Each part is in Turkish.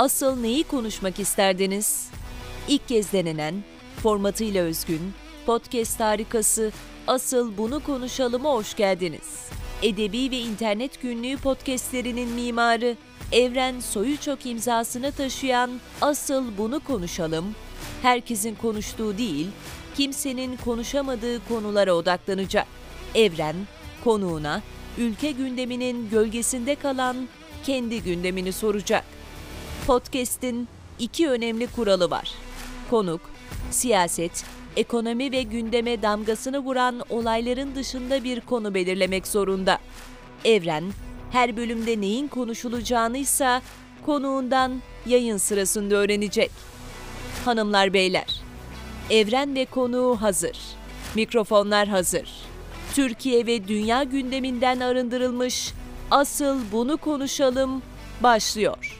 Asıl neyi konuşmak isterdiniz? İlk kez denenen, formatıyla özgün, podcast harikası Asıl Bunu Konuşalım'a hoş geldiniz. Edebi ve internet günlüğü podcastlerinin mimarı Evren Soyuçok imzasını taşıyan Asıl Bunu Konuşalım, herkesin konuştuğu değil, kimsenin konuşamadığı konulara odaklanacak. Evren, konuğuna ülke gündeminin gölgesinde kalan kendi gündemini soracak. Podcast'in iki önemli kuralı var. Konuk, siyaset, ekonomi ve gündeme damgasını vuran olayların dışında bir konu belirlemek zorunda. Evren, her bölümde neyin konuşulacağını ise konuğundan yayın sırasında öğrenecek. Hanımlar beyler, Evren ve konuğu hazır. Mikrofonlar hazır. Türkiye ve dünya gündeminden arındırılmış Asıl Bunu Konuşalım başlıyor.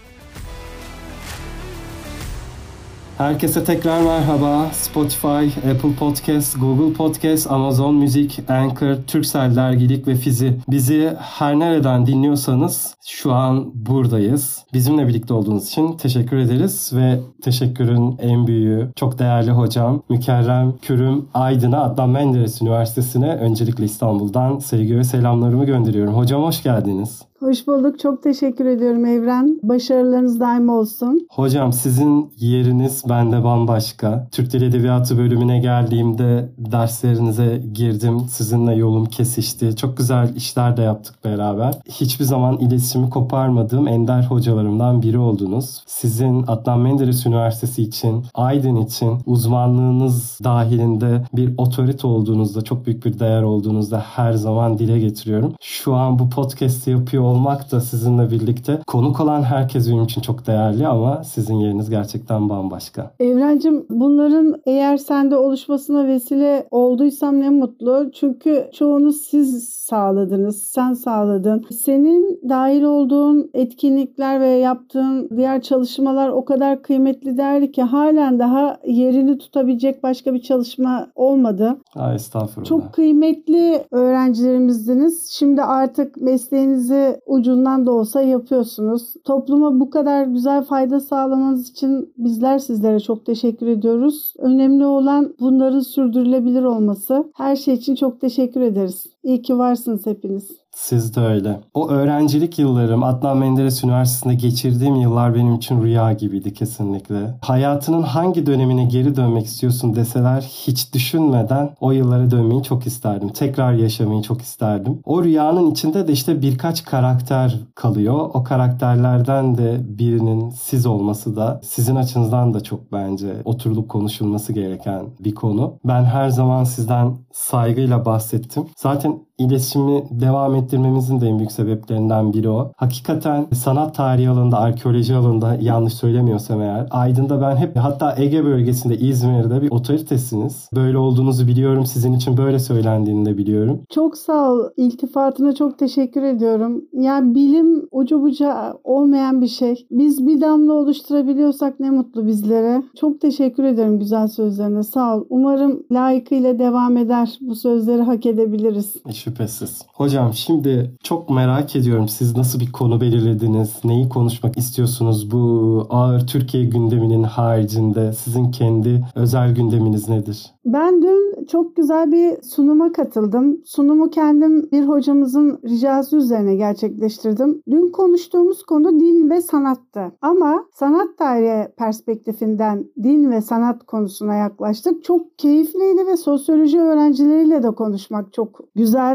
Herkese tekrar merhaba. Spotify, Apple Podcast, Google Podcast, Amazon Müzik, Anchor, Turkcell Dergilik ve Fizi. Bizi her nereden dinliyorsanız şu an buradayız. Bizimle birlikte olduğunuz için teşekkür ederiz ve teşekkürün en büyüğü çok değerli hocam Mükerrem Kürüm Aydın'a Adnan Menderes Üniversitesi'ne öncelikle İstanbul'dan sevgi ve selamlarımı gönderiyorum. Hocam hoş geldiniz. Hoş bulduk. Çok teşekkür ediyorum Evren. Başarılarınız daim olsun. Hocam sizin yeriniz bende bambaşka. Türk Dil Edebiyatı bölümüne geldiğimde derslerinize girdim. Sizinle yolum kesişti. Çok güzel işler de yaptık beraber. Hiçbir zaman iletişimi koparmadığım ender hocalarımdan biri oldunuz. Sizin Adnan Menderes Üniversitesi için, Aydın için uzmanlığınız dahilinde bir otorite olduğunuzda, çok büyük bir değer olduğunuzda her zaman dile getiriyorum. Şu an bu podcast'i yapıyor olmak da sizinle birlikte konuk olan herkes benim için çok değerli ama sizin yeriniz gerçekten bambaşka. Evrencim bunların eğer sende oluşmasına vesile olduysam ne mutlu. Çünkü çoğunu siz sağladınız, sen sağladın. Senin dahil olduğun etkinlikler ve yaptığın diğer çalışmalar o kadar kıymetli değerli ki halen daha yerini tutabilecek başka bir çalışma olmadı. Aa, estağfurullah. Çok kıymetli öğrencilerimizdiniz. Şimdi artık mesleğinizi ucundan da olsa yapıyorsunuz. Topluma bu kadar güzel fayda sağlamanız için bizler sizlere çok teşekkür ediyoruz. Önemli olan bunların sürdürülebilir olması. Her şey için çok teşekkür ederiz. İyi ki varsınız hepiniz. Siz de öyle. O öğrencilik yıllarım Adnan Menderes Üniversitesi'nde geçirdiğim yıllar benim için rüya gibiydi kesinlikle. Hayatının hangi dönemine geri dönmek istiyorsun deseler hiç düşünmeden o yıllara dönmeyi çok isterdim. Tekrar yaşamayı çok isterdim. O rüyanın içinde de işte birkaç karakter kalıyor. O karakterlerden de birinin siz olması da sizin açınızdan da çok bence oturulup konuşulması gereken bir konu. Ben her zaman sizden saygıyla bahsettim. Zaten iletişimi devam ettirmemizin de en büyük sebeplerinden biri o. Hakikaten sanat tarihi alanında, arkeoloji alanında yanlış söylemiyorsam eğer Aydın'da ben hep hatta Ege bölgesinde İzmir'de bir otoritesiniz. Böyle olduğunuzu biliyorum. Sizin için böyle söylendiğini de biliyorum. Çok sağ ol. İltifatına çok teşekkür ediyorum. Yani bilim ucu buca olmayan bir şey. Biz bir damla oluşturabiliyorsak ne mutlu bizlere. Çok teşekkür ederim güzel sözlerine. Sağ ol. Umarım layıkıyla devam eder. Bu sözleri hak edebiliriz. Şüphesiz. Hocam şimdi çok merak ediyorum siz nasıl bir konu belirlediniz? Neyi konuşmak istiyorsunuz bu ağır Türkiye gündeminin haricinde? Sizin kendi özel gündeminiz nedir? Ben dün çok güzel bir sunuma katıldım. Sunumu kendim bir hocamızın ricası üzerine gerçekleştirdim. Dün konuştuğumuz konu din ve sanattı. Ama sanat tarihi perspektifinden din ve sanat konusuna yaklaştık. Çok keyifliydi ve sosyoloji öğrencileriyle de konuşmak çok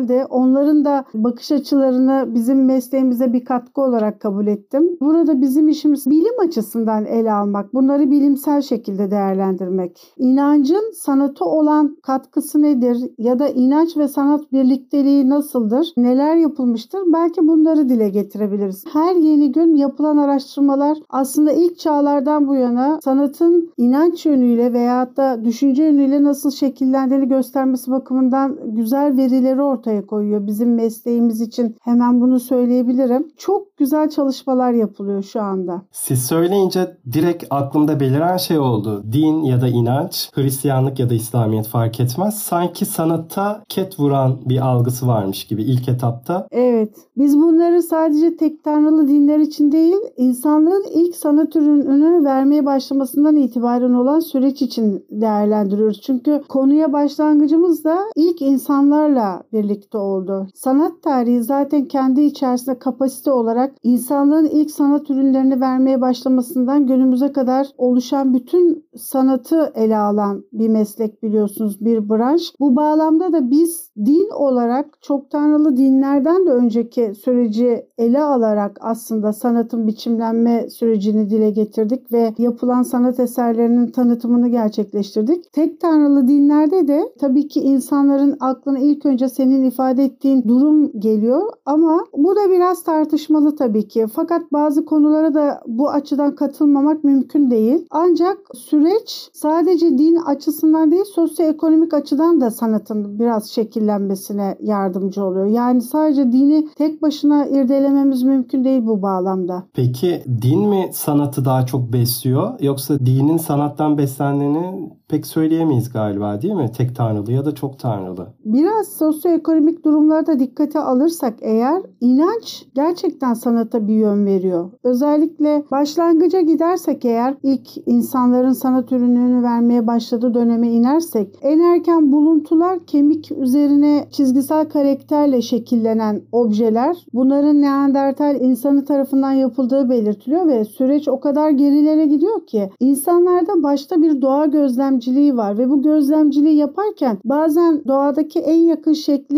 güzeldi. Onların da bakış açılarını bizim mesleğimize bir katkı olarak kabul ettim. Burada bizim işimiz bilim açısından ele almak, bunları bilimsel şekilde değerlendirmek. İnancın sanatı olan katkısı nedir ya da inanç ve sanat birlikteliği nasıldır? Neler yapılmıştır? Belki bunları dile getirebiliriz. Her yeni gün yapılan araştırmalar aslında ilk çağlardan bu yana sanatın inanç yönüyle veyahut da düşünce yönüyle nasıl şekillendiğini göstermesi bakımından güzel verileri ortaya ortaya koyuyor. Bizim mesleğimiz için hemen bunu söyleyebilirim. Çok güzel çalışmalar yapılıyor şu anda. Siz söyleyince direkt aklımda beliren şey oldu. Din ya da inanç, Hristiyanlık ya da İslamiyet fark etmez. Sanki sanatta ket vuran bir algısı varmış gibi ilk etapta. Evet. Biz bunları sadece tek tanrılı dinler için değil, insanlığın ilk sanat ürününü vermeye başlamasından itibaren olan süreç için değerlendiriyoruz. Çünkü konuya başlangıcımız da ilk insanlarla birlikte oldu. Sanat tarihi zaten kendi içerisinde kapasite olarak insanlığın ilk sanat ürünlerini vermeye başlamasından günümüze kadar oluşan bütün sanatı ele alan bir meslek biliyorsunuz, bir branş. Bu bağlamda da biz din olarak çok tanrılı dinlerden de önceki süreci ele alarak aslında sanatın biçimlenme sürecini dile getirdik ve yapılan sanat eserlerinin tanıtımını gerçekleştirdik. Tek tanrılı dinlerde de tabii ki insanların aklına ilk önce senin ifade ettiğin durum geliyor ama bu da biraz tartışmalı tabii ki. Fakat bazı konulara da bu açıdan katılmamak mümkün değil. Ancak süreç sadece din açısından değil sosyoekonomik açıdan da sanatın biraz şekillenmesine yardımcı oluyor. Yani sadece dini tek başına irdelememiz mümkün değil bu bağlamda. Peki din mi sanatı daha çok besliyor yoksa dinin sanattan beslendiğini pek söyleyemeyiz galiba değil mi? Tek tanrılı ya da çok tanrılı. Biraz sosyoekonomik durumlarda dikkate alırsak eğer inanç gerçekten sanata bir yön veriyor. Özellikle başlangıca gidersek eğer ilk insanların sanat ürününü vermeye başladığı döneme inersek en erken buluntular kemik üzerine çizgisel karakterle şekillenen objeler. Bunların Neandertal insanı tarafından yapıldığı belirtiliyor ve süreç o kadar gerilere gidiyor ki insanlarda başta bir doğa gözlemciliği var ve bu gözlemciliği yaparken bazen doğadaki en yakın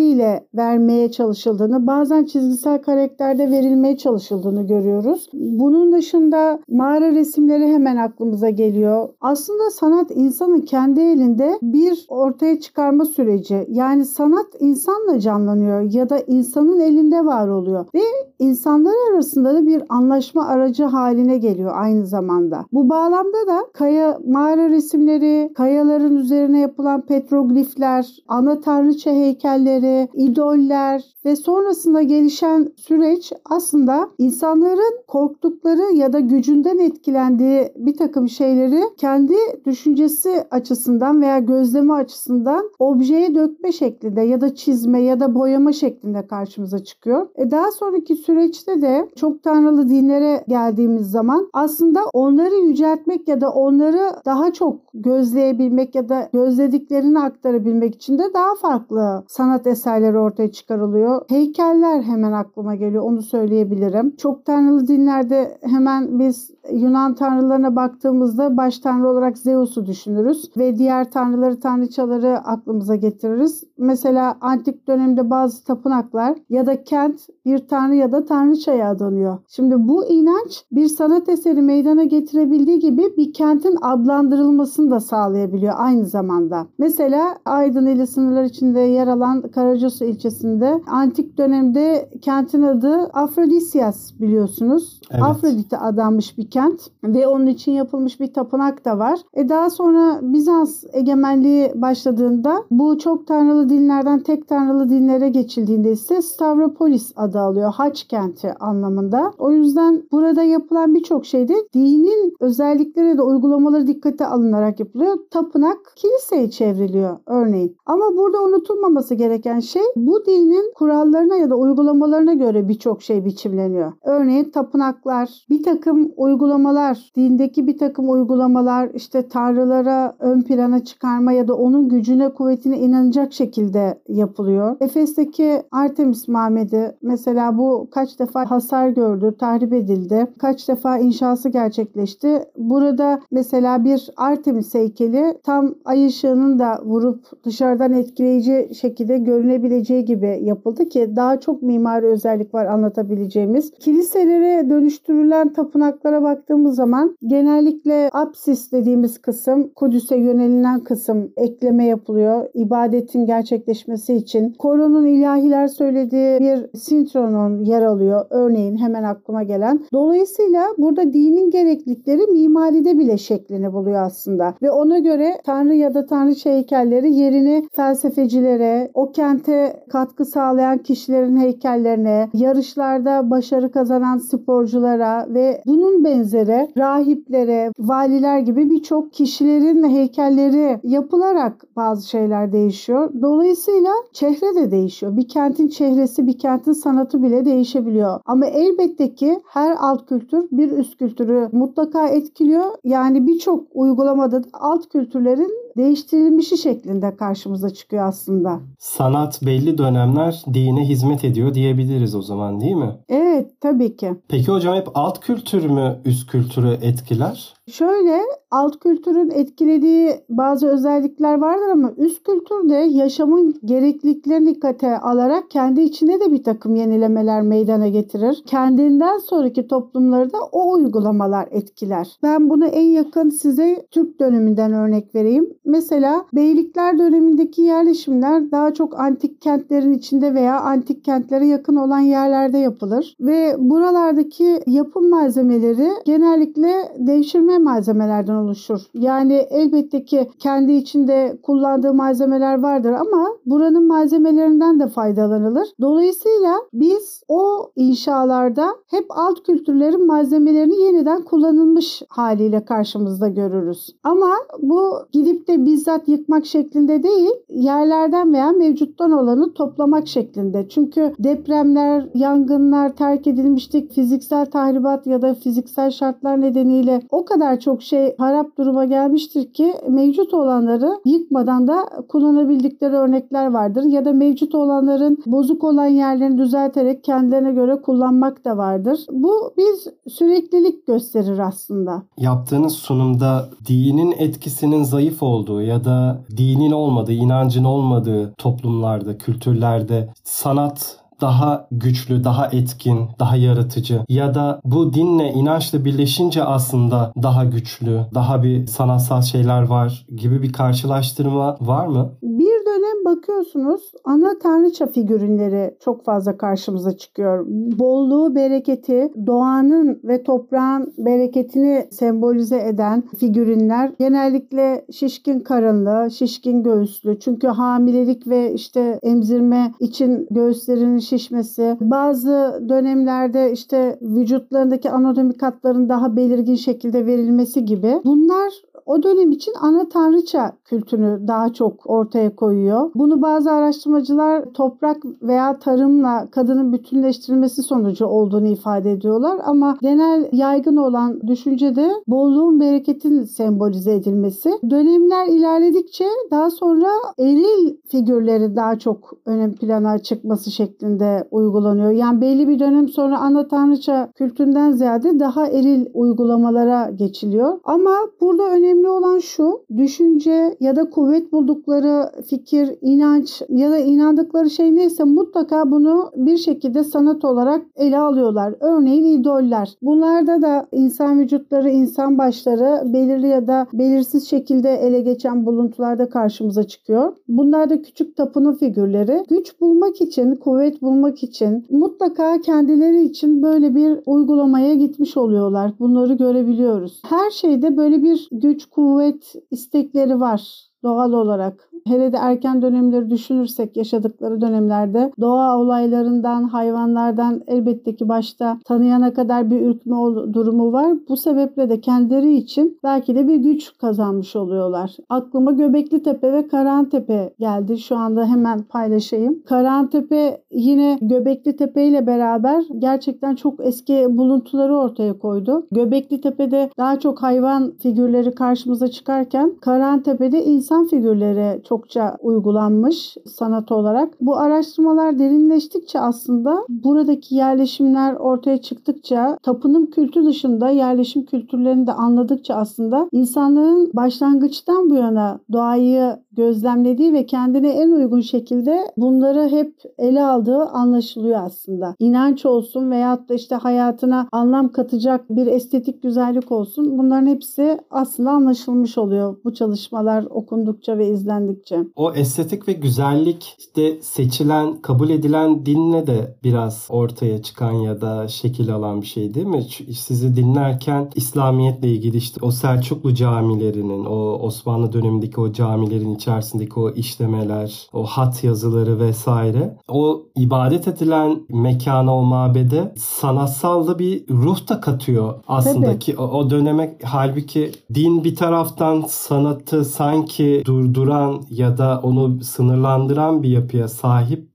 şekliyle vermeye çalışıldığını, bazen çizgisel karakterde verilmeye çalışıldığını görüyoruz. Bunun dışında mağara resimleri hemen aklımıza geliyor. Aslında sanat insanın kendi elinde bir ortaya çıkarma süreci. Yani sanat insanla canlanıyor ya da insanın elinde var oluyor ve insanlar arasında da bir anlaşma aracı haline geliyor aynı zamanda. Bu bağlamda da kaya mağara resimleri, kayaların üzerine yapılan petroglifler, ana tanrıça heykelleri, idoller ve sonrasında gelişen süreç aslında insanların korktukları ya da gücünden etkilendiği bir takım şeyleri kendi düşüncesi açısından veya gözleme açısından objeye dökme şeklinde ya da çizme ya da boyama şeklinde karşımıza çıkıyor. E daha sonraki süreçte de çok tanrılı dinlere geldiğimiz zaman aslında onları yüceltmek ya da onları daha çok gözleyebilmek ya da gözlediklerini aktarabilmek için de daha farklı sanat eserleri ortaya çıkarılıyor. Heykeller hemen aklıma geliyor onu söyleyebilirim. Çok tanrılı dinlerde hemen biz Yunan tanrılarına baktığımızda baş tanrı olarak Zeus'u düşünürüz ve diğer tanrıları tanrıçaları aklımıza getiririz. Mesela antik dönemde bazı tapınaklar ya da kent bir tanrı ya da tanrıçaya adanıyor. Şimdi bu inanç bir sanat eseri meydana getirebildiği gibi bir kentin adlandırılmasını da sağlayabiliyor aynı zamanda. Mesela Aydın ili sınırlar içinde yer alan Karacasu ilçesinde antik dönemde kentin adı Afrodisias biliyorsunuz. Evet. Afrodit'e adanmış bir kent ve onun için yapılmış bir tapınak da var. E daha sonra Bizans egemenliği başladığında bu çok tanrılı dinlerden tek tanrılı dinlere geçildiğinde ise Stavropolis adı alıyor. Haç kenti anlamında. O yüzden burada yapılan birçok şeyde dinin özellikleri de uygulamaları dikkate alınarak yapılıyor. Tapınak kiliseye çevriliyor örneğin. Ama burada unutulmaması gereken şey bu dinin kurallarına ya da uygulamalarına göre birçok şey biçimleniyor. Örneğin tapınaklar, bir takım uygulamalar, dindeki bir takım uygulamalar işte tanrılara ön plana çıkarma ya da onun gücüne kuvvetine inanacak şekilde yapılıyor. Efes'teki Artemis Mabedi mesela bu kaç defa hasar gördü, tahrip edildi. Kaç defa inşası gerçekleşti. Burada mesela bir Artemis heykeli tam ay ışığının da vurup dışarıdan etkileyici şekilde görünebileceği gibi yapıldı ki daha çok mimari özellik var anlatabileceğimiz. Kiliselere dönüştürülen tapınaklara baktığımız zaman genellikle apsis dediğimiz kısım, Kudüs'e yönelilen kısım ekleme yapılıyor. İbadetin gerçekleşmesi için koronun ilahiler söylediği bir sintronon yer alıyor. Örneğin hemen aklıma gelen. Dolayısıyla burada dinin gereklilikleri mimaride bile şeklini buluyor aslında. Ve ona göre tanrı ya da tanrıça heykelleri yerini felsefecilere, o kente katkı sağlayan kişilerin heykellerine, yarışlarda başarı kazanan sporculara ve bunun benzeri rahiplere, valiler gibi birçok kişilerin heykelleri yapılarak bazı şeyler değişiyor. Dolayısıyla çehre de değişiyor. Bir kentin çehresi, bir kentin sanatı bile değişebiliyor. Ama elbette ki her alt kültür bir üst kültürü mutlaka etkiliyor. Yani birçok uygulamada da alt kültürlerin değiştirilmişi şeklinde karşımıza çıkıyor aslında. Sanat belli dönemler dine hizmet ediyor diyebiliriz o zaman değil mi? Evet tabii ki. Peki hocam hep alt kültür mü üst kültürü etkiler? Şöyle alt kültürün etkilediği bazı özellikler vardır ama üst kültür de yaşamın gerekliliklerini dikkate alarak kendi içinde de bir takım yenilemeler meydana getirir. Kendinden sonraki toplumları da o uygulamalar etkiler. Ben bunu en yakın size Türk döneminden örnek vereyim. Mesela beylikler dönemindeki yerleşimler daha çok antik kentlerin içinde veya antik kentlere yakın olan yerlerde yapılır ve buralardaki yapım malzemeleri genellikle devşirme malzemelerden oluşur. Yani elbette ki kendi içinde kullandığı malzemeler vardır ama buranın malzemelerinden de faydalanılır. Dolayısıyla biz o inşalarda hep alt kültürlerin malzemelerini yeniden kullanılmış haliyle karşımızda görürüz. Ama bu gidip de bizzat yıkmak şeklinde değil, yerlerden veya mevcuttan olanı toplamak şeklinde. Çünkü depremler, yangınlar, terk edilmişlik, fiziksel tahribat ya da fiziksel şartlar nedeniyle o kadar çok şey harap duruma gelmiştir ki mevcut olanları yıkmadan da kullanabildikleri örnekler vardır. Ya da mevcut olanların bozuk olan yerlerini düzelterek kendilerine göre kullanmak da vardır. Bu bir süreklilik gösterir aslında. Yaptığınız sunumda dinin etkisinin zayıf olduğu ya da dinin olmadığı, inancın olmadığı toplumlarda, kültürlerde sanat daha güçlü, daha etkin, daha yaratıcı ya da bu dinle, inançla birleşince aslında daha güçlü, daha bir sanatsal şeyler var gibi bir karşılaştırma var mı? Bir dönem bakıyorsunuz ana tanrıça figürleri çok fazla karşımıza çıkıyor. Bolluğu, bereketi, doğanın ve toprağın bereketini sembolize eden figürünler genellikle şişkin karınlı, şişkin göğüslü. Çünkü hamilelik ve işte emzirme için göğüslerinin şişmesi, bazı dönemlerde işte vücutlarındaki anatomik hatların daha belirgin şekilde verilmesi gibi bunlar o dönem için ana tanrıça kültünü daha çok ortaya koyuyor. Bunu bazı araştırmacılar toprak veya tarımla kadının bütünleştirilmesi sonucu olduğunu ifade ediyorlar ama genel yaygın olan düşüncede bolluğun bereketin sembolize edilmesi. Dönemler ilerledikçe daha sonra eril figürleri daha çok ön plana çıkması şeklinde uygulanıyor. Yani belli bir dönem sonra ana tanrıça kültünden ziyade daha eril uygulamalara geçiliyor. Ama burada önemli önemli olan şu, düşünce ya da kuvvet buldukları fikir, inanç ya da inandıkları şey neyse mutlaka bunu bir şekilde sanat olarak ele alıyorlar. Örneğin idoller. Bunlarda da insan vücutları, insan başları belirli ya da belirsiz şekilde ele geçen buluntularda karşımıza çıkıyor. Bunlar da küçük tapınu figürleri. Güç bulmak için, kuvvet bulmak için mutlaka kendileri için böyle bir uygulamaya gitmiş oluyorlar. Bunları görebiliyoruz. Her şeyde böyle bir güç, kuvvet istekleri var doğal olarak. Hele de erken dönemleri düşünürsek yaşadıkları dönemlerde doğa olaylarından, hayvanlardan elbette ki başta tanıyana kadar bir ürkme durumu var. Bu sebeple de kendileri için belki de bir güç kazanmış oluyorlar. Aklıma Göbekli Tepe ve Karahantepe geldi. Şu anda hemen paylaşayım. Karahantepe yine Göbekli Tepe ile beraber gerçekten çok eski buluntuları ortaya koydu. Göbekli Tepe'de daha çok hayvan figürleri karşımıza çıkarken Karahantepe'de insan figürleri çokça uygulanmış sanat olarak. Bu araştırmalar derinleştikçe aslında buradaki yerleşimler ortaya çıktıkça tapınım kültü dışında yerleşim kültürlerini de anladıkça aslında insanların başlangıçtan bu yana doğayı gözlemlediği ve kendine en uygun şekilde bunları hep ele aldığı anlaşılıyor aslında. İnanç olsun veyahut da işte hayatına anlam katacak bir estetik güzellik olsun. Bunların hepsi aslında anlaşılmış oluyor bu çalışmalar okundukça ve izlendikçe. O estetik ve güzellik işte seçilen, kabul edilen dinle de biraz ortaya çıkan ya da şekil alan bir şey değil mi? Sizi dinlerken İslamiyetle ilgili işte o Selçuklu camilerinin, o Osmanlı dönemindeki o camilerin içerisindeki o işlemeler, o hat yazıları vesaire. O ibadet edilen mekana, o mabede sanatsal da bir ruh da katıyor aslında Tabii. ki o, o döneme halbuki din bir taraftan sanatı sanki durduran ya da onu sınırlandıran bir yapıya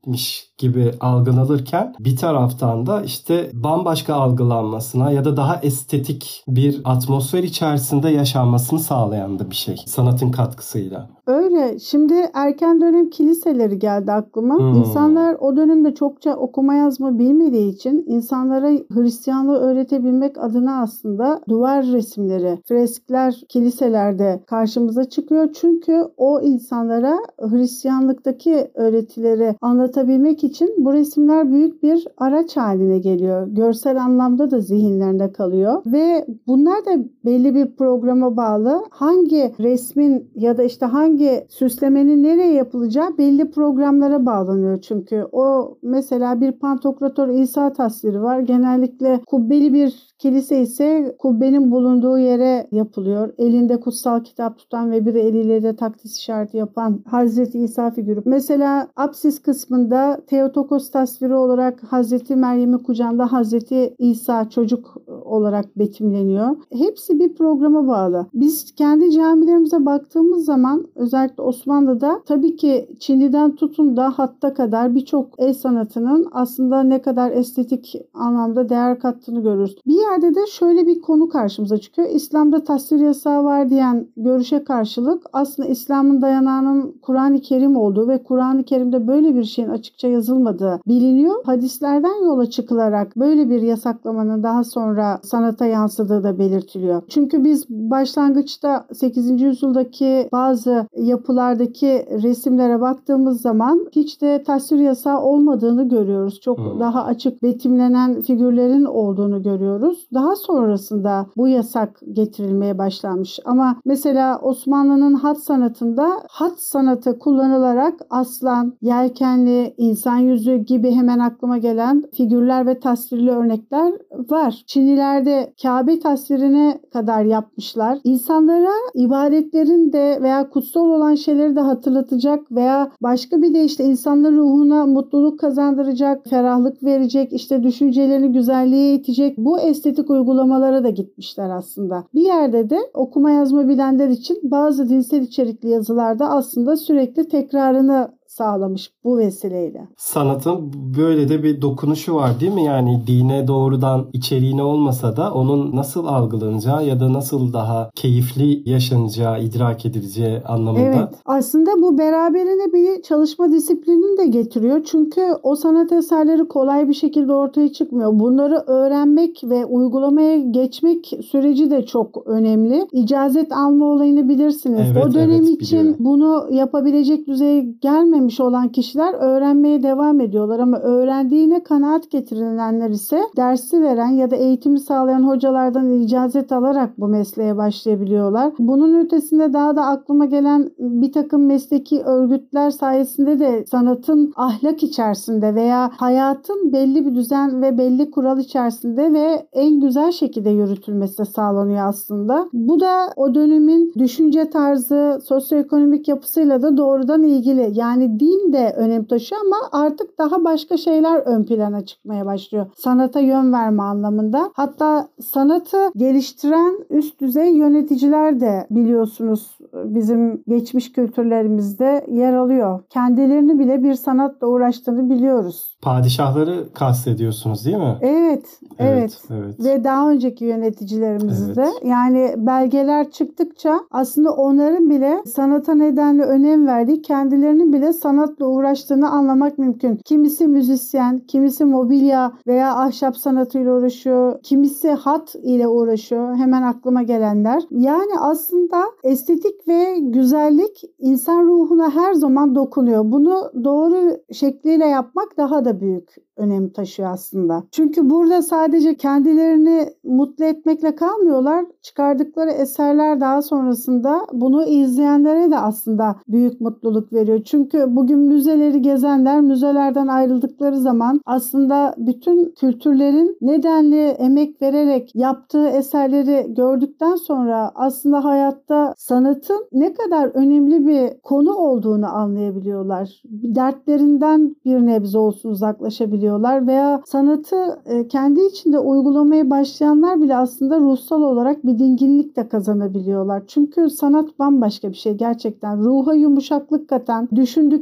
sahipmiş gibi algılanırken bir taraftan da işte bambaşka algılanmasına ya da daha estetik bir atmosfer içerisinde yaşanmasını sağlayan da bir şey sanatın katkısıyla. Öyle. Şimdi erken dönem kiliseleri geldi aklıma. Hmm. İnsanlar o dönemde çokça okuma yazma bilmediği için insanlara Hristiyanlığı öğretebilmek adına aslında duvar resimleri, freskler kiliselerde karşımıza çıkıyor. Çünkü o insanlara Hristiyanlıktaki öğretileri anlatabilmek için bu resimler büyük bir araç haline geliyor. Görsel anlamda da zihinlerinde kalıyor ve bunlar da belli bir programa bağlı. Hangi resmin ya da işte hangi süslemenin nereye yapılacağı belli programlara bağlanıyor çünkü. O mesela bir pantokrator İsa tasviri var. Genellikle kubbeli bir kilise ise kubbenin bulunduğu yere yapılıyor. Elinde kutsal kitap tutan ve bir eliyle de takdis işareti yapan Hazreti İsa figürü. Mesela apsis kısmında Theotokos tasviri olarak Hazreti Meryem'i kucağında Hazreti İsa çocuk olarak betimleniyor. Hepsi bir programa bağlı. Biz kendi camilerimize baktığımız zaman özellikle Osmanlı'da tabii ki Çinli'den tutun da hatta kadar birçok el sanatının aslında ne kadar estetik anlamda değer kattığını görürüz. Bir yerde de şöyle bir konu karşımıza çıkıyor. İslam'da tasvir yasağı var diyen görüşe karşılık aslında İslam'ın dayanağının Kur'an-ı Kerim olduğu ve Kur'an-ı Kerim'de böyle bir şeyin açıkça yazılmadığı biliniyor. Hadislerden yola çıkılarak böyle bir yasaklamanın daha sonra sanata yansıdığı da belirtiliyor. Çünkü biz başlangıçta 8. yüzyıldaki bazı yapılardaki resimlere baktığımız zaman hiç de tasvir yasağı olmadığını görüyoruz. Çok hmm. daha açık betimlenen figürlerin olduğunu görüyoruz. Daha sonrasında bu yasak getirilmeye başlanmış. Ama mesela Osmanlı'nın hat sanatında hat sanatı kullanılarak aslan, yelkenli, insan yüzü gibi hemen aklıma gelen figürler ve tasvirli örnekler var. Çinlilerde Kabe tasvirine kadar yapmışlar. İnsanlara ibadetlerin de veya kutsal olan şeyleri de hatırlatacak veya başka bir de işte insanların ruhuna mutluluk kazandıracak, ferahlık verecek, işte düşüncelerini güzelliğe itecek bu estetik uygulamalara da gitmişler aslında. Bir yerde de okuma yazma bilenler için bazı dinsel içerikli yazılarda aslında sürekli tekrarını sağlamış bu vesileyle. Sanatın böyle de bir dokunuşu var değil mi? Yani dine doğrudan içeriğine olmasa da onun nasıl algılanacağı ya da nasıl daha keyifli yaşanacağı, idrak edileceği anlamında. Evet. Aslında bu beraberine bir çalışma disiplinini de getiriyor. Çünkü o sanat eserleri kolay bir şekilde ortaya çıkmıyor. Bunları öğrenmek ve uygulamaya geçmek süreci de çok önemli. İcazet alma olayını bilirsiniz. Evet, o dönem evet, için biliyorum. bunu yapabilecek düzeye gelmemiş öğrenmemiş olan kişiler öğrenmeye devam ediyorlar ama öğrendiğine kanaat getirilenler ise dersi veren ya da eğitimi sağlayan hocalardan icazet alarak bu mesleğe başlayabiliyorlar. Bunun ötesinde daha da aklıma gelen bir takım mesleki örgütler sayesinde de sanatın ahlak içerisinde veya hayatın belli bir düzen ve belli kural içerisinde ve en güzel şekilde yürütülmesi sağlanıyor aslında. Bu da o dönemin düşünce tarzı, sosyoekonomik yapısıyla da doğrudan ilgili. Yani din de önem taşıyor ama artık daha başka şeyler ön plana çıkmaya başlıyor. Sanata yön verme anlamında. Hatta sanatı geliştiren üst düzey yöneticiler de biliyorsunuz bizim geçmiş kültürlerimizde yer alıyor. Kendilerini bile bir sanatla uğraştığını biliyoruz. Padişahları kastediyorsunuz değil mi? Evet, evet. evet. evet. Ve daha önceki yöneticilerimizi evet. yani belgeler çıktıkça aslında onların bile sanata nedenle önem verdiği, kendilerinin bile sanatla uğraştığını anlamak mümkün. Kimisi müzisyen, kimisi mobilya veya ahşap sanatıyla uğraşıyor, kimisi hat ile uğraşıyor. Hemen aklıma gelenler. Yani aslında estetik ve güzellik insan ruhuna her zaman dokunuyor. Bunu doğru şekliyle yapmak daha da büyük önem taşıyor aslında. Çünkü burada sadece kendilerini mutlu etmekle kalmıyorlar. Çıkardıkları eserler daha sonrasında bunu izleyenlere de aslında büyük mutluluk veriyor. Çünkü bugün müzeleri gezenler müzelerden ayrıldıkları zaman aslında bütün kültürlerin nedenli emek vererek yaptığı eserleri gördükten sonra aslında hayatta sanatın ne kadar önemli bir konu olduğunu anlayabiliyorlar. Dertlerinden bir nebze olsun uzaklaşabiliyorlar veya sanatı e, kendi içinde uygulamaya başlayanlar bile aslında ruhsal olarak bir dinginlik de kazanabiliyorlar. Çünkü sanat bambaşka bir şey gerçekten. Ruha yumuşaklık katan,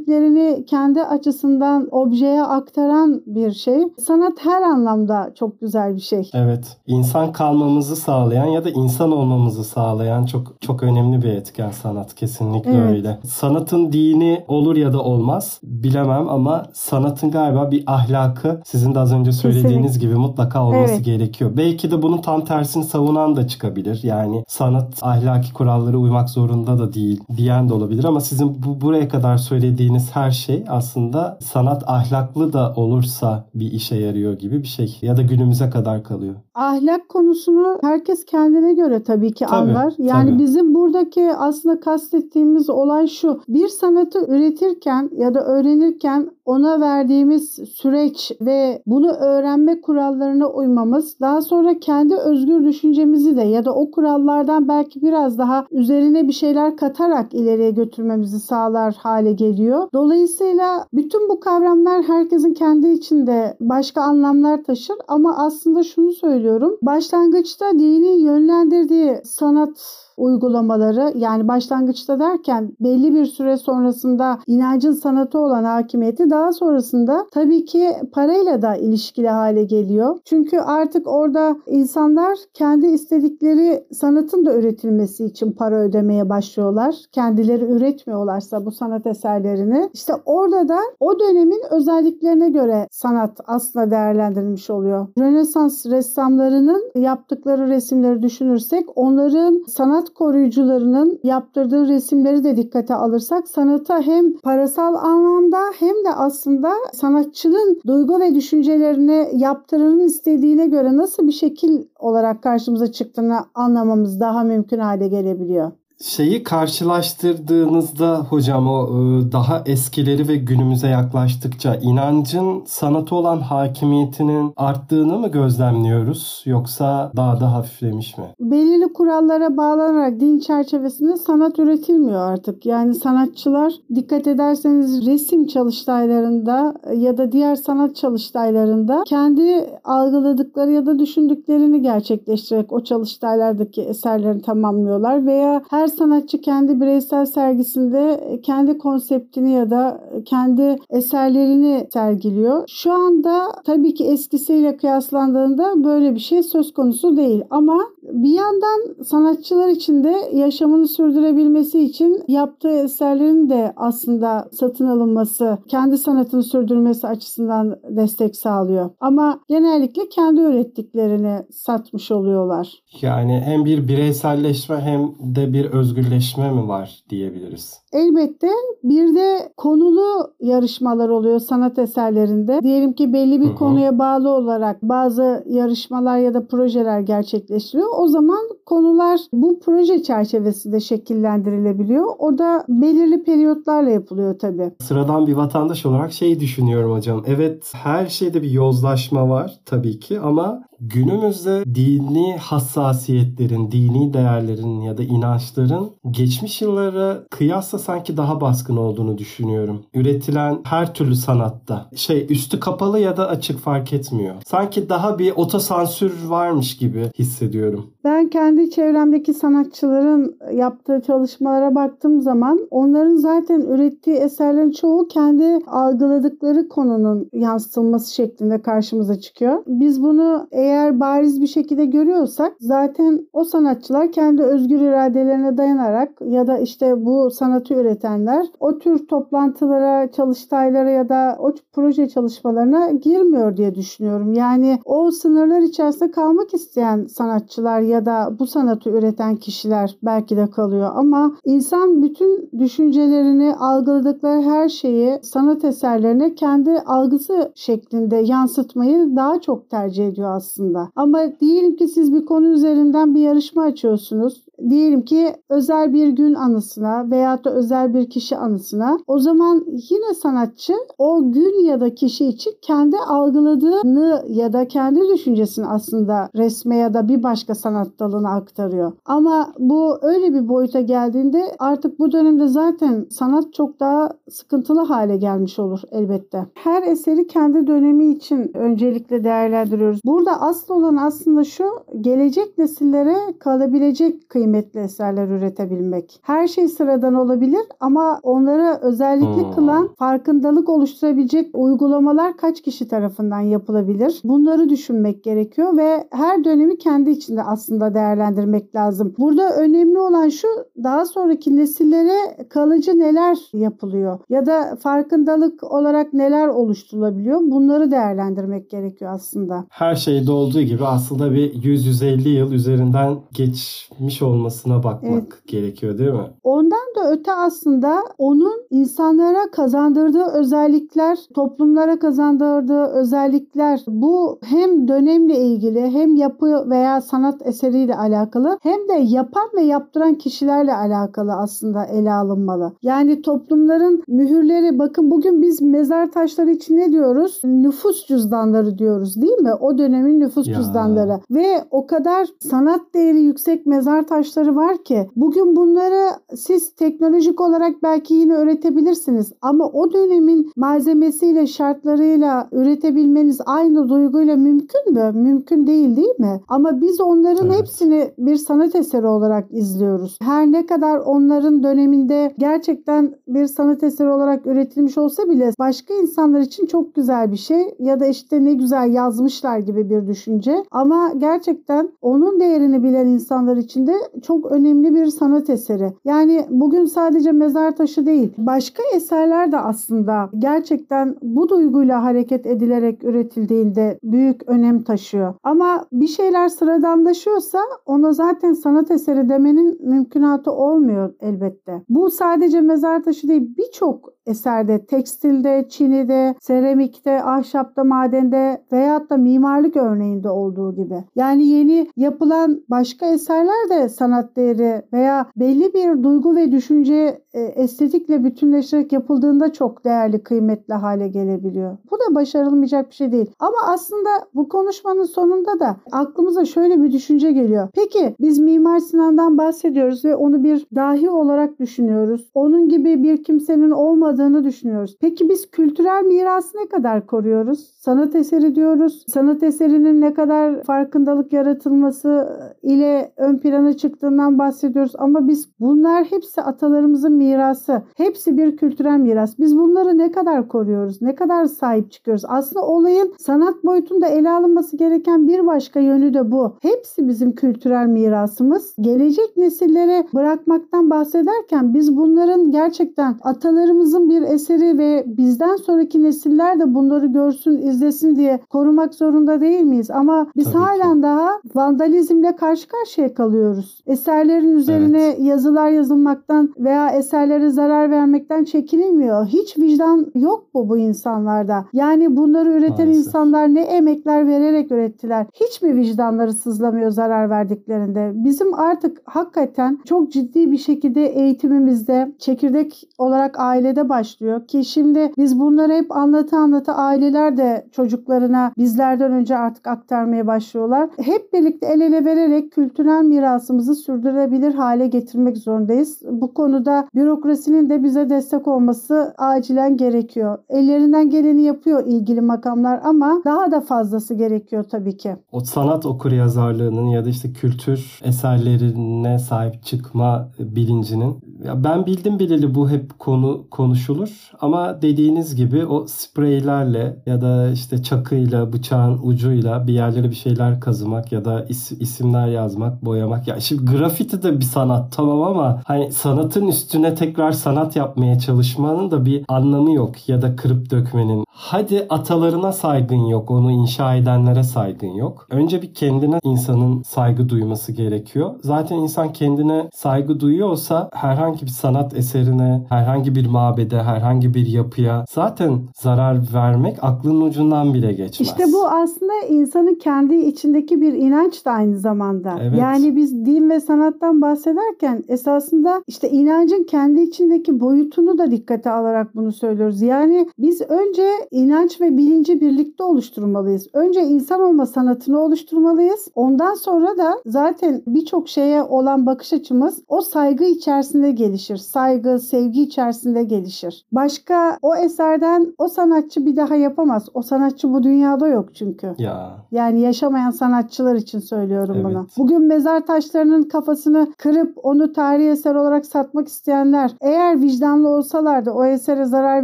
düşündüklerini kendi açısından objeye aktaran bir şey. Sanat her anlamda çok güzel bir şey. Evet. İnsan kalmamızı sağlayan ya da insan olmamızı sağlayan çok çok önemli bir etken sanat. Kesinlikle evet. öyle. Sanatın dini olur ya da olmaz bilemem ama sanatın galiba bir ahlakı sizin de az önce söylediğiniz Kesinlikle. gibi mutlaka olması evet. gerekiyor. Belki de bunun tam tersini savunan da çıkabilir. Yani sanat ahlaki kuralları uymak zorunda da değil diyen de olabilir ama sizin bu buraya kadar söylediğiniz her şey aslında sanat ahlaklı da olursa bir işe yarıyor gibi bir şey ya da günümüze kadar kalıyor. Ahlak konusunu herkes kendine göre tabii ki tabii, anlar. Yani tabii. bizim buradaki aslında kastettiğimiz olay şu. Bir sanatı üretirken ya da öğrenirken ona verdiğimiz süreç ve bunu öğrenme kurallarına uymamız daha sonra kendi özgür düşüncemizi de ya da o kurallardan belki biraz daha üzerine bir şeyler katarak ileriye götürmemizi sağlar hale geliyor. Dolayısıyla bütün bu kavramlar herkesin kendi içinde başka anlamlar taşır ama aslında şunu söylüyorum. Başlangıçta dinin yönlendirdiği sanat uygulamaları yani başlangıçta derken belli bir süre sonrasında inancın sanatı olan hakimiyeti daha sonrasında tabii ki parayla da ilişkili hale geliyor. Çünkü artık orada insanlar kendi istedikleri sanatın da üretilmesi için para ödemeye başlıyorlar. Kendileri üretmiyorlarsa bu sanat eserlerini. İşte orada da o dönemin özelliklerine göre sanat aslında değerlendirilmiş oluyor. Rönesans ressamlarının yaptıkları resimleri düşünürsek onların sanat koruyucularının yaptırdığı resimleri de dikkate alırsak sanata hem parasal anlamda hem de aslında sanatçının duygu ve düşüncelerini yaptıranın istediğine göre nasıl bir şekil olarak karşımıza çıktığını anlamamız daha mümkün hale gelebiliyor şeyi karşılaştırdığınızda hocam o e, daha eskileri ve günümüze yaklaştıkça inancın sanatı olan hakimiyetinin arttığını mı gözlemliyoruz yoksa daha da hafiflemiş mi? Belirli kurallara bağlanarak din çerçevesinde sanat üretilmiyor artık. Yani sanatçılar dikkat ederseniz resim çalıştaylarında ya da diğer sanat çalıştaylarında kendi algıladıkları ya da düşündüklerini gerçekleştirerek o çalıştaylardaki eserlerini tamamlıyorlar veya her sanatçı kendi bireysel sergisinde kendi konseptini ya da kendi eserlerini sergiliyor. Şu anda tabii ki eskisiyle kıyaslandığında böyle bir şey söz konusu değil ama bir yandan sanatçılar için de yaşamını sürdürebilmesi için yaptığı eserlerin de aslında satın alınması, kendi sanatını sürdürmesi açısından destek sağlıyor. Ama genellikle kendi ürettiklerini satmış oluyorlar. Yani hem bir bireyselleşme hem de bir özgürleşme mi var diyebiliriz? Elbette bir de konulu yarışmalar oluyor sanat eserlerinde. Diyelim ki belli bir konuya bağlı olarak bazı yarışmalar ya da projeler gerçekleştiriyor. O zaman konular bu proje çerçevesinde şekillendirilebiliyor. O da belirli periyotlarla yapılıyor tabii. Sıradan bir vatandaş olarak şey düşünüyorum hocam. Evet her şeyde bir yozlaşma var tabii ki ama günümüzde dini hassasiyetlerin, dini değerlerin ya da inançların geçmiş yıllara kıyasla sanki daha baskın olduğunu düşünüyorum. Üretilen her türlü sanatta şey üstü kapalı ya da açık fark etmiyor. Sanki daha bir otosansür varmış gibi hissediyorum. Ben kendi çevremdeki sanatçıların yaptığı çalışmalara baktığım zaman onların zaten ürettiği eserlerin çoğu kendi algıladıkları konunun yansıtılması şeklinde karşımıza çıkıyor. Biz bunu eğer eğer bariz bir şekilde görüyorsak zaten o sanatçılar kendi özgür iradelerine dayanarak ya da işte bu sanatı üretenler o tür toplantılara, çalıştaylara ya da o proje çalışmalarına girmiyor diye düşünüyorum. Yani o sınırlar içerisinde kalmak isteyen sanatçılar ya da bu sanatı üreten kişiler belki de kalıyor ama insan bütün düşüncelerini, algıladıkları her şeyi sanat eserlerine kendi algısı şeklinde yansıtmayı daha çok tercih ediyor aslında. Ama diyelim ki siz bir konu üzerinden bir yarışma açıyorsunuz diyelim ki özel bir gün anısına veya da özel bir kişi anısına o zaman yine sanatçı o gün ya da kişi için kendi algıladığını ya da kendi düşüncesini aslında resme ya da bir başka sanat dalına aktarıyor. Ama bu öyle bir boyuta geldiğinde artık bu dönemde zaten sanat çok daha sıkıntılı hale gelmiş olur elbette. Her eseri kendi dönemi için öncelikle değerlendiriyoruz. Burada asıl olan aslında şu gelecek nesillere kalabilecek kıymet kıymetli eserler üretebilmek. Her şey sıradan olabilir ama onlara özellikle hmm. kılan farkındalık oluşturabilecek uygulamalar kaç kişi tarafından yapılabilir? Bunları düşünmek gerekiyor ve her dönemi kendi içinde aslında değerlendirmek lazım. Burada önemli olan şu daha sonraki nesillere kalıcı neler yapılıyor ya da farkındalık olarak neler oluşturulabiliyor? Bunları değerlendirmek gerekiyor aslında. Her şeyde olduğu gibi aslında bir 100-150 yıl üzerinden geçmiş olması olmasına bakmak evet. gerekiyor değil mi? Ondan da öte aslında onun insanlara kazandırdığı özellikler, toplumlara kazandırdığı özellikler bu hem dönemle ilgili hem yapı veya sanat eseriyle alakalı hem de yapan ve yaptıran kişilerle alakalı aslında ele alınmalı. Yani toplumların mühürleri bakın bugün biz mezar taşları için ne diyoruz? Nüfus cüzdanları diyoruz değil mi? O dönemin nüfus ya. cüzdanları ve o kadar sanat değeri yüksek mezar taşları var ki bugün bunları siz teknolojik olarak belki yine üretebilirsiniz ama o dönemin malzemesiyle şartlarıyla üretebilmeniz aynı duyguyla mümkün mü? Mümkün değil değil mi? Ama biz onların evet. hepsini bir sanat eseri olarak izliyoruz. Her ne kadar onların döneminde gerçekten bir sanat eseri olarak üretilmiş olsa bile başka insanlar için çok güzel bir şey ya da işte ne güzel yazmışlar gibi bir düşünce. Ama gerçekten onun değerini bilen insanlar için de çok önemli bir sanat eseri. Yani bugün sadece mezar taşı değil, başka eserler de aslında gerçekten bu duyguyla hareket edilerek üretildiğinde büyük önem taşıyor. Ama bir şeyler sıradanlaşıyorsa ona zaten sanat eseri demenin mümkünatı olmuyor elbette. Bu sadece mezar taşı değil, birçok eserde, tekstilde, çinide, seramikte, ahşapta, madende veyahut da mimarlık örneğinde olduğu gibi. Yani yeni yapılan başka eserler de sanat değeri veya belli bir duygu ve düşünce estetikle bütünleşerek yapıldığında çok değerli, kıymetli hale gelebiliyor. Bu da başarılmayacak bir şey değil. Ama aslında bu konuşmanın sonunda da aklımıza şöyle bir düşünce geliyor. Peki biz Mimar Sinan'dan bahsediyoruz ve onu bir dahi olarak düşünüyoruz. Onun gibi bir kimsenin olmadığını düşünüyoruz. Peki biz kültürel mirası ne kadar koruyoruz? Sanat eseri diyoruz. Sanat eserinin ne kadar farkındalık yaratılması ile ön plana çıktığından bahsediyoruz. Ama biz bunlar hepsi atalarımızın mirası. Hepsi bir kültürel miras. Biz bunları ne kadar koruyoruz? Ne kadar sahip çıkıyoruz? Aslında olayın sanat boyutunda ele alınması gereken bir başka yönü de bu. Hepsi bizim kültürel mirasımız. Gelecek nesillere bırakmaktan bahsederken biz bunların gerçekten atalarımızın bir eseri ve bizden sonraki nesiller de bunları görsün, izlesin diye korumak zorunda değil miyiz? Ama biz Tabii halen ki. daha vandalizmle karşı karşıya kalıyoruz. Eserlerin üzerine evet. yazılar yazılmaktan veya eserlere zarar vermekten çekinilmiyor. Hiç vicdan yok mu bu insanlarda? Yani bunları üreten Maalesef. insanlar ne emekler vererek ürettiler? Hiç mi vicdanları sızlamıyor zarar verdiklerinde? Bizim artık hakikaten çok ciddi bir şekilde eğitimimizde çekirdek olarak ailede başlıyor ki şimdi biz bunları hep anlatı anlatı aileler de çocuklarına bizlerden önce artık aktarmaya başlıyorlar. Hep birlikte el ele vererek kültürel mirasımızı sürdürebilir hale getirmek zorundayız. Bu konuda bürokrasinin de bize destek olması acilen gerekiyor. Ellerinden geleni yapıyor ilgili makamlar ama daha da fazlası gerekiyor tabii ki. O sanat okur yazarlığının ya da işte kültür eserlerine sahip çıkma bilincinin ya ben bildim bileli bu hep konu konuş konuşulur ama dediğiniz gibi o spreylerle ya da işte çakıyla, bıçağın ucuyla bir yerlere bir şeyler kazımak ya da is, isimler yazmak, boyamak. Ya şimdi grafiti de bir sanat tamam ama hani sanatın üstüne tekrar sanat yapmaya çalışmanın da bir anlamı yok ya da kırıp dökmenin. Hadi atalarına saygın yok, onu inşa edenlere saygın yok. Önce bir kendine insanın saygı duyması gerekiyor. Zaten insan kendine saygı duyuyorsa herhangi bir sanat eserine, herhangi bir mabede, herhangi bir yapıya zaten zarar vermek aklının ucundan bile geçmez. İşte bu aslında insanın kendi içindeki bir inanç da aynı zamanda. Evet. Yani biz din ve sanattan bahsederken esasında işte inancın kendi içindeki boyutunu da dikkate alarak bunu söylüyoruz. Yani biz önce inanç ve bilinci birlikte oluşturmalıyız. Önce insan olma sanatını oluşturmalıyız. Ondan sonra da zaten birçok şeye olan bakış açımız o saygı içerisinde gelişir. Saygı, sevgi içerisinde gelişir. Başka o eserden o sanatçı bir daha yapamaz. O sanatçı bu dünyada yok çünkü. Ya Yani yaşamayan sanatçılar için söylüyorum Evet. bunu. Bugün mezar taşlarının kafasını kırıp onu tarihi eser olarak satmak isteyenler eğer vicdanlı olsalardı o esere zarar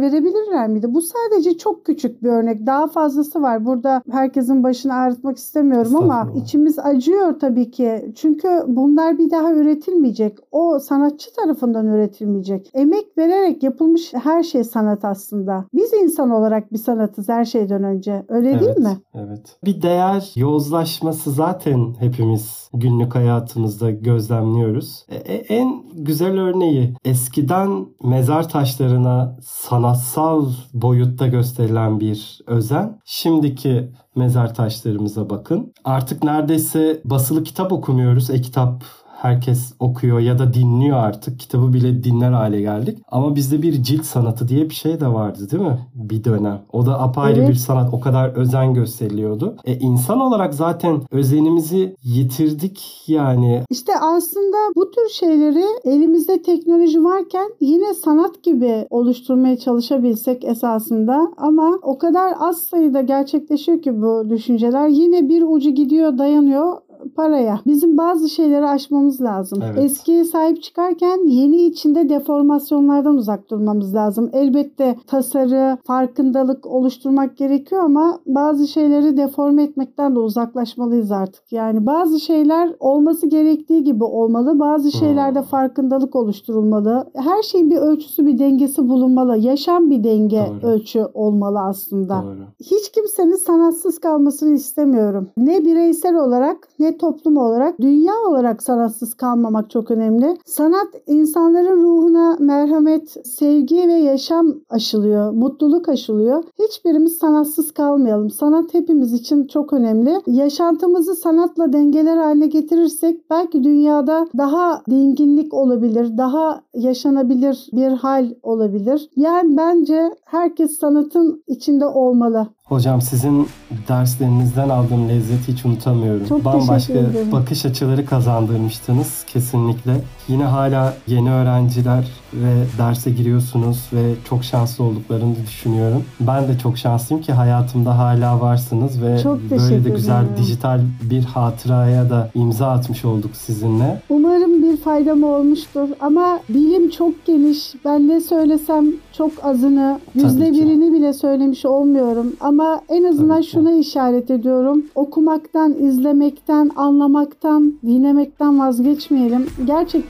verebilirler miydi? Bu sadece çok küçük bir örnek. Daha fazlası var. Burada herkesin başını ağrıtmak istemiyorum ama içimiz acıyor tabii ki. Çünkü bunlar bir daha üretilmeyecek. O sanatçı tarafından üretilmeyecek. Emek vererek yapılmış her şey sanat aslında. Biz insan olarak bir sanatız her şeyden önce. Öyle değil evet, mi? Evet. Bir değer yozlaşması zaten hepimiz günlük hayatımızda gözlemliyoruz. E, e, en güzel örneği eskiden mezar taşlarına sanatsal boyutta gösterilen bir özen. Şimdiki mezar taşlarımıza bakın. Artık neredeyse basılı kitap okumuyoruz. E-kitap herkes okuyor ya da dinliyor artık. Kitabı bile dinler hale geldik. Ama bizde bir cilt sanatı diye bir şey de vardı değil mi? Bir dönem. O da apayrı Evet. bir sanat. O kadar özen gösteriliyordu. E insan olarak zaten özenimizi yitirdik yani. İşte aslında bu tür şeyleri elimizde teknoloji varken yine sanat gibi oluşturmaya çalışabilsek esasında ama o kadar az sayıda gerçekleşiyor ki bu düşünceler yine bir ucu gidiyor dayanıyor paraya. Bizim bazı şeyleri aşmamız lazım. Evet. Eskiye sahip çıkarken yeni içinde deformasyonlardan uzak durmamız lazım. Elbette tasarı, farkındalık oluşturmak gerekiyor ama bazı şeyleri deforme etmekten de uzaklaşmalıyız artık. Yani bazı şeyler olması gerektiği gibi olmalı. Bazı şeylerde Hmm. farkındalık oluşturulmalı. Her şeyin bir ölçüsü, bir dengesi bulunmalı. Yaşam bir denge Doğru. ölçü olmalı aslında. Doğru. Hiç kimsenin sanatsız kalmasını istemiyorum. Ne bireysel olarak ne toplum olarak, dünya olarak sanatsız kalmamak çok önemli. Sanat insanların ruhuna merhamet, sevgi ve yaşam aşılıyor, mutluluk aşılıyor. Hiçbirimiz sanatsız kalmayalım. Sanat hepimiz için çok önemli. Yaşantımızı sanatla dengeler haline getirirsek belki dünyada daha dinginlik olabilir, daha yaşanabilir bir hal olabilir. Yani bence herkes sanatın içinde olmalı. Hocam sizin derslerinizden aldığım lezzeti hiç unutamıyorum. Çok Bambaşka teşekkür ederim. bakış açıları kazandırmıştınız kesinlikle. Yine hala yeni öğrenciler ve derse giriyorsunuz ve çok şanslı olduklarını düşünüyorum. Ben de çok şanslıyım ki hayatımda hala varsınız ve Çok böyle de güzel ederim. dijital bir hatıraya da imza atmış olduk sizinle. Umarım bir faydam olmuştur ama bilim çok geniş. Ben ne söylesem çok azını, yüzde birini bile söylemiş olmuyorum. Ama en azından Tabii ki. şuna işaret ediyorum. Okumaktan, izlemekten, anlamaktan, dinlemekten vazgeçmeyelim.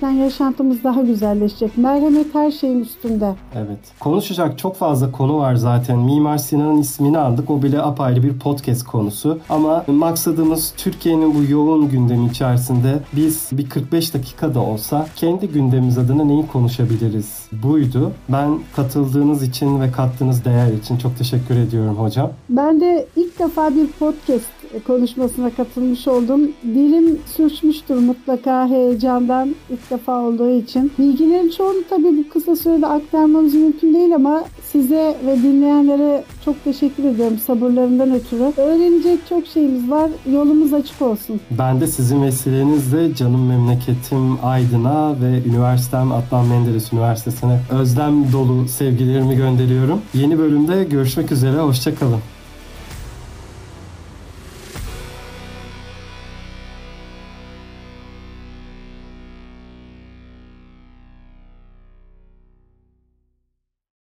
Gerçekten yaşantımız daha güzelleşecek. Merhamet her şeyin üstünde. Evet. Konuşacak çok fazla konu var zaten. Mimar Sinan'ın ismini aldık. O bile apayrı bir podcast konusu. Ama maksadımız Türkiye'nin bu yoğun gündemi içerisinde biz bir 45 dakika da olsa kendi gündemimiz adına neyi konuşabiliriz buydu. Ben katıldığınız için ve kattığınız değer için çok teşekkür ediyorum hocam. Ben de ilk defa bir podcast konuşmasına katılmış oldum. Dilim sürçmüştür mutlaka heyecandan ilk defa olduğu için. Bilgilerin çoğunu tabii bu kısa sürede aktarmamız mümkün değil ama size ve dinleyenlere çok teşekkür ediyorum sabırlarından ötürü. Öğrenecek çok şeyimiz var. Yolumuz açık olsun. Ben de sizin vesilenizle canım memleketim Aydın'a ve üniversitem Adnan Menderes Üniversitesi'ne özlem dolu sevgilerimi gönderiyorum. Yeni bölümde görüşmek üzere. Hoşçakalın.